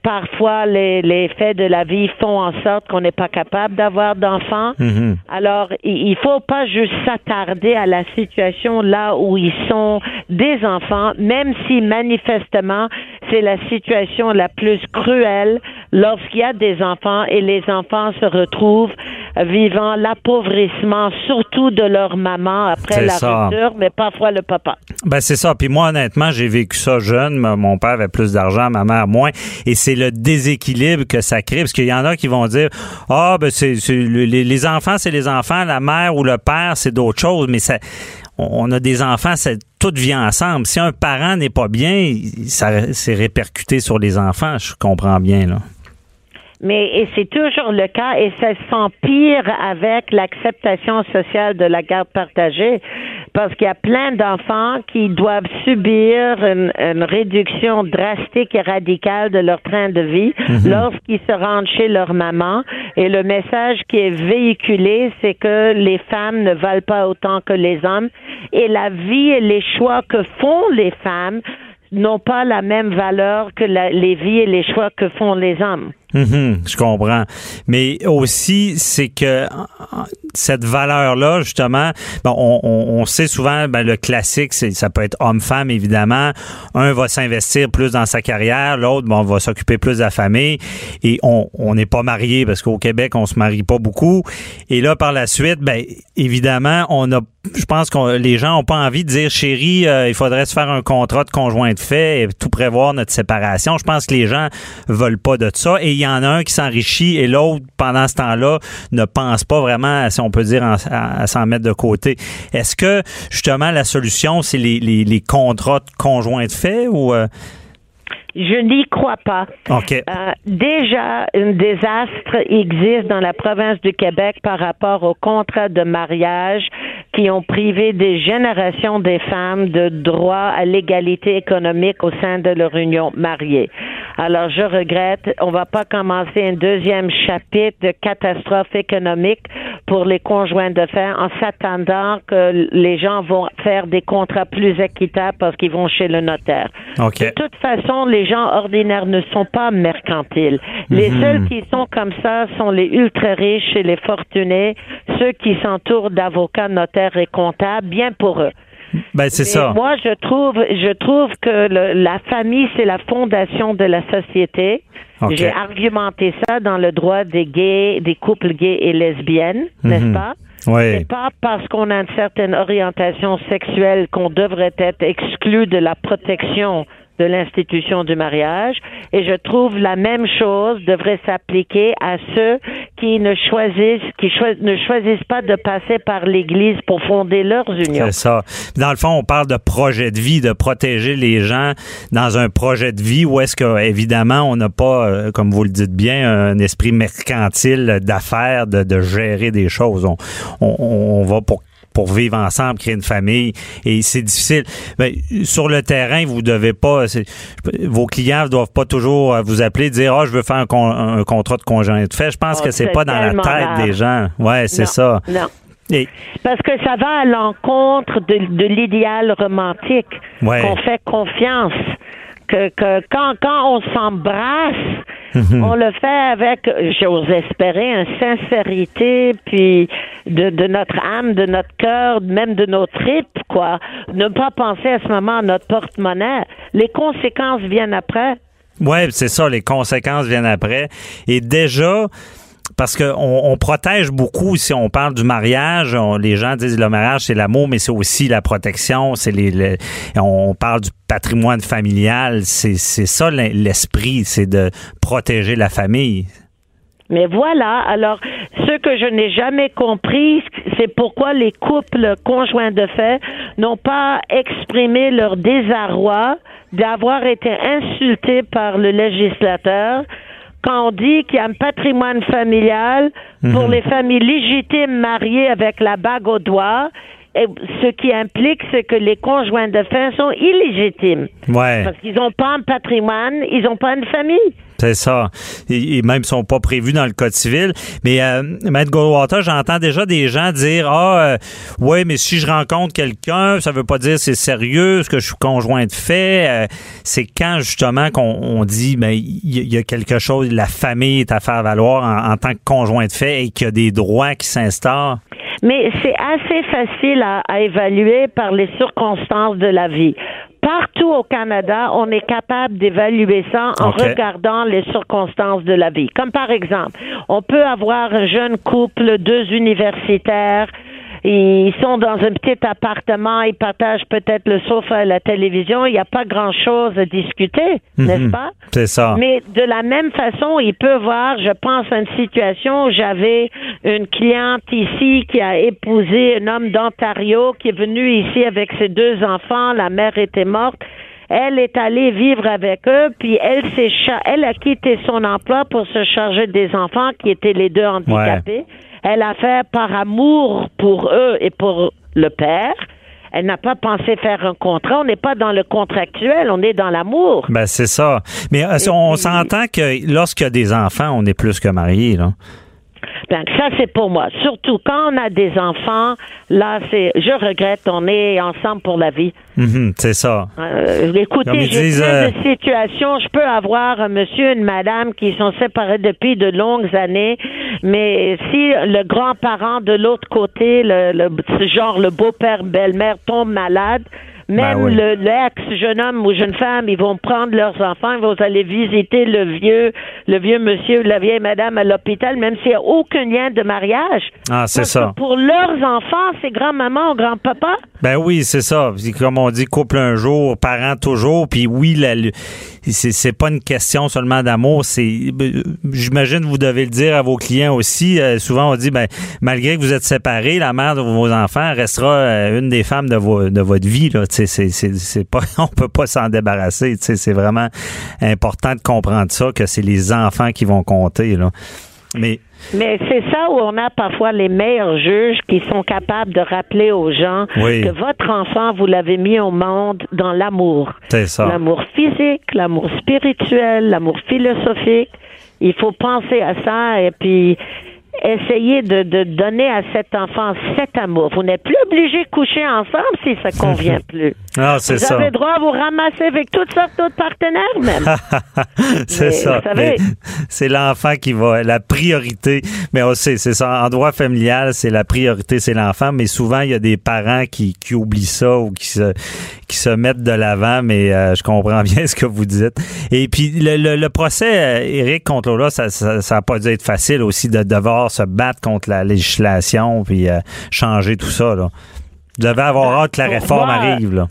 Parfois, les, les faits de la vie font en sorte qu'on n'est pas capable d'avoir d'enfants. Mhm. Alors, il il faut pas juste s'attarder à la situation là où ils sont des enfants, même si manifestement c'est la situation la plus cruelle lorsqu'il y a des enfants et les enfants se retrouvent vivant l'appauvrissement, surtout de leur maman après la ça. rupture, mais parfois le papa. Ben c'est ça. Puis moi, honnêtement, j'ai vécu ça jeune. Mon père avait plus d'argent, ma mère moins. Et c'est le déséquilibre que ça crée. Parce qu'il y en a qui vont dire Ah, ben c'est, c'est- le- les, les enfants, c'est les enfants, la mère ou le père, c'est d'autres choses. Mais ça, on on a des enfants, c'est tout vient ensemble. Si un parent n'est pas bien, ça c'est répercuté sur les enfants. Je comprends bien là. Mais et c'est toujours le cas et ça s'empire avec l'acceptation sociale de la garde partagée parce qu'il y a plein d'enfants qui doivent subir une, une réduction drastique et radicale de leur train de vie lorsqu'ils se rendent chez leur maman. Et le message qui est véhiculé c'est que les femmes ne valent pas autant que les hommes. Et la vie et les choix que font les femmes n'ont pas la même valeur que la- les vies et les choix que font les hommes. Mhm, je comprends. Mais aussi, c'est que cette valeur-là, justement, bon, on, on- sait souvent, ben, le classique, ça peut être homme-femme, évidemment. Un va s'investir plus dans sa carrière, l'autre bon, va s'occuper plus de la famille. Et on n'est pas marié parce qu'au Québec, on se marie pas beaucoup. Et là, par la suite, ben, évidemment, on a je pense que les gens ont pas envie de dire chérie, euh, il faudrait se faire un contrat de conjoint de fait et tout prévoir notre séparation. Je pense que les gens veulent pas de ça y en a un qui s'enrichit et l'autre pendant ce temps-là ne pense pas vraiment, si on peut dire, en- à, à s'en mettre de côté. Est-ce que justement la solution c'est les, les, les contrats de conjoint de fait ou euh, Je n'y crois pas. ok Euh, déjà, un désastre existe dans la province du Québec par rapport aux contrats de mariage qui ont privé des générations des femmes de droit à l'égalité économique au sein de leur union mariée. Alors, je regrette, on va pas commencer un deuxième chapitre de catastrophe économique pour les conjoints de fait en s'attendant que les gens vont faire des contrats plus équitables parce qu'ils vont chez le notaire. ok De toute façon, les gens ordinaires ne sont pas mercantiles. Les Mhm. seuls qui sont comme ça sont les ultra riches et les fortunés, ceux qui s'entourent d'avocats, notaires et comptables, bien pour eux. ben c'est ça Moi, je trouve, je trouve que le- la famille, c'est la fondation de la société. J'ai argumenté ça dans le droit des gays, des couples gays et lesbiennes, n'est-ce Mhm. pas? oui C'est pas parce qu'on a une certaine orientation sexuelle qu'on devrait être exclu de la protection de l'institution du mariage. Et je trouve la même chose devrait s'appliquer à ceux qui ne choisissent, qui ne choisissent pas de passer par l'Église pour fonder leurs unions. C'est ça. Dans le fond, on parle de projet de vie, de protéger les gens dans un projet de vie où est-ce que, évidemment, on n'a pas, euh, comme vous le dites bien, un esprit mercantile d'affaires, de, de gérer des choses. On, on, on va pour pour vivre ensemble, créer une famille, et c'est difficile. Ben, sur le terrain, vous devez pas, vos clients ne doivent pas toujours euh, vous appeler, dire ah je veux faire un, con- un contrat de conjoint de fait. Je pense Oh, que c'est pas dans la tête rare. des gens. Ouais, c'est ça. Non. Et, Parce que ça va à l'encontre de, de l'idéal romantique. Ouais. Qu'on fait confiance. Que, que quand, quand on s'embrasse, Mhm. on le fait avec, j'ose espérer, une sincérité, puis de, de notre âme, de notre cœur, même de nos tripes, quoi. Ne pas penser à ce moment à notre porte-monnaie. Les conséquences viennent après. Ouais, c'est ça, les conséquences viennent après. Et déjà, parce que on, protège beaucoup si on parle du mariage. on- les gens disent le mariage c'est l'amour, mais c'est aussi la protection. C'est les, le- on parle du patrimoine familial. C'est c'est ça l'esprit, c'est de protéger la famille. Mais voilà, alors ce que je n'ai jamais compris, c'est pourquoi les couples conjoints de fait n'ont pas exprimé leur désarroi d'avoir été insultés par le législateur quand on dit qu'il y a un patrimoine familial pour les familles légitimes mariées avec la bague au doigt. Et ce qui implique, c'est que les conjoints de fait sont illégitimes. Ouais. Parce qu'ils n'ont pas un patrimoine, ils n'ont pas une famille. C'est ça. Et, et même ils sont pas prévus dans le code civil. Mais euh, Maître Goldwater, j'entends déjà des gens dire ah euh, ouais, mais si je rencontre quelqu'un, ça veut pas dire c'est sérieux, ce que je suis conjoint de fait. Euh, c'est quand justement qu'on on dit ben il y, il y a quelque chose, la famille est à faire valoir en, en tant que conjoint de fait et qu'il y a des droits qui s'instaurent? Mais c'est assez facile à, à évaluer par les circonstances de la vie. partout au Canada, on est capable d'évaluer ça en regardant les circonstances de la vie. Comme par exemple, on peut avoir un jeune couple, deux universitaires, ils sont dans un petit appartement, ils partagent peut-être le sofa et la télévision, il n'y a pas grand-chose à discuter, n'est-ce Mhm. pas? C'est ça. Mais de la même façon, il peut voir, je pense à une situation où j'avais une cliente ici qui a épousé un homme d'Ontario qui est venu ici avec ses deux enfants, la mère était morte. Elle est allée vivre avec eux, puis elle s'est elle a quitté son emploi pour se charger des enfants qui étaient les deux handicapés. Elle a fait par amour pour eux et pour le père. Elle n'a pas pensé faire un contrat. On n'est pas dans le contractuel, on est dans l'amour. Ben, c'est ça. Mais euh, on s'entend que lorsqu'il y a des enfants, on est plus que mariés, là. Ben, ça, c'est pour moi. Surtout quand on a des enfants, là, c'est, je regrette, on est ensemble pour la vie. Mhm, c'est ça. Euh, écoutez, j'ai disent, plein euh, de situations. Je peux avoir un monsieur, une madame qui sont séparés depuis de longues années, mais si le grand-parent de l'autre côté, le, le- genre le beau-père, belle-mère tombe malade, même Ben oui. le l'ex jeune homme ou jeune femme, ils vont prendre leurs enfants, ils vont aller visiter le vieux, le vieux monsieur, la vieille madame à l'hôpital, même s'il n'y a aucun lien de mariage. Ah, c'est ça. pour leurs enfants, c'est grand-maman ou grand-papa. Ben oui, c'est ça. Comme on dit, couple un jour, parent toujours. Puis oui, la- c'est pas une question seulement d'amour. C'est, ben, j'imagine, vous devez le dire à vos clients aussi. Euh, souvent, on dit, ben malgré que vous êtes séparés, la mère de vos enfants restera euh, une des femmes de, de votre vie. Là, c'est, c'est, pas, on peut pas s'en débarrasser. C'est vraiment important de comprendre ça, que c'est les enfants qui vont compter. Là. Mais Mais c'est ça où on a parfois les meilleurs juges qui sont capables de rappeler aux gens Oui. que votre enfant, vous l'avez mis au monde dans l'amour. c'est ça. L'amour physique, l'amour spirituel, l'amour philosophique. Il faut penser à ça et puis essayer de, de donner à cet enfant cet amour. Vous n'êtes plus obligé de coucher ensemble si ça convient plus. Ah, c'est Vous ça. avez droit à vous ramasser avec toutes sortes d'autres partenaires même. c'est ça. vous C'est l'enfant qui va, la priorité. Mais on sait, c'est ça. En droit familial, c'est la priorité, c'est l'enfant. Mais souvent, il y a des parents qui, qui oublient ça ou qui se, qui se mettent de l'avant. Mais euh, je comprends bien ce que vous dites. Et puis, le, le, le procès, euh, Éric, contre Lola, ça, ça, ça a pas dû être facile aussi de devoir se battre contre la législation puis euh, changer tout ça, là. Vous devez avoir hâte que la réforme arrive, là.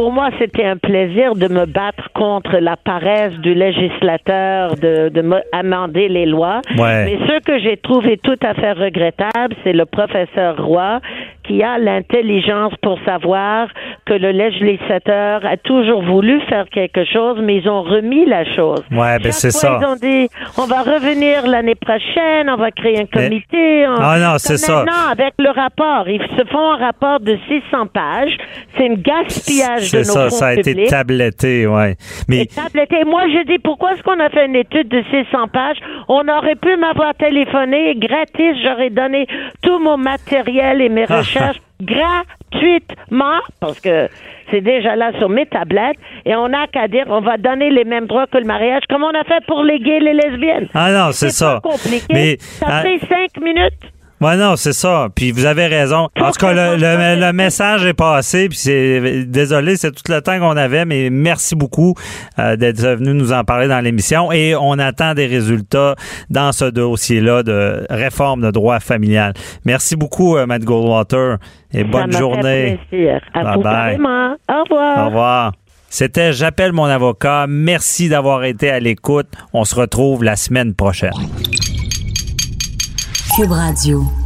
Pour moi, c'était un plaisir de me battre contre la paresse du législateur de, de me amender les lois. Ouais. Mais ce que j'ai trouvé tout à fait regrettable, c'est le professeur Roy qui a l'intelligence pour savoir que le législateur a toujours voulu faire quelque chose, mais ils ont remis la chose. Ouais, ben c'est ça. Ils ont dit, on va revenir l'année prochaine, on va créer un Mais- comité. on- Ah non, c'est ça. Maintenant, avec le rapport, ils se font un rapport de 600 pages. C'est un gaspillage de nos C'est ça, ça a été tabletté, ouais. Mais Et tabletté. Moi, je dis, pourquoi est-ce qu'on a fait une étude de 600 pages? On aurait pu m'avoir téléphoné gratis. J'aurais donné tout mon matériel et mes recherches gratuitement parce que c'est déjà là sur mes tablettes et on n'a qu'à dire on va donner les mêmes droits que le mariage comme on a fait pour les gays et les lesbiennes. Ah non, c'est ça. pas compliqué. Mais ça ah, fait cinq minutes. Ouais, non, c'est ça. Puis vous avez raison. En tout cas, le, le- le message est passé. Puis c'est désolé, c'est tout le temps qu'on avait, mais merci beaucoup euh, d'être venu nous en parler dans l'émission. Et on attend des résultats dans ce dossier-là de réforme de droit familial. Merci beaucoup, euh, Matt Goldwater, et bonne journée. plaisir. À Bye bye. Au revoir. Au revoir. C'était J'appelle mon avocat. Merci d'avoir été à l'écoute. On se retrouve la semaine prochaine. Cube Radio.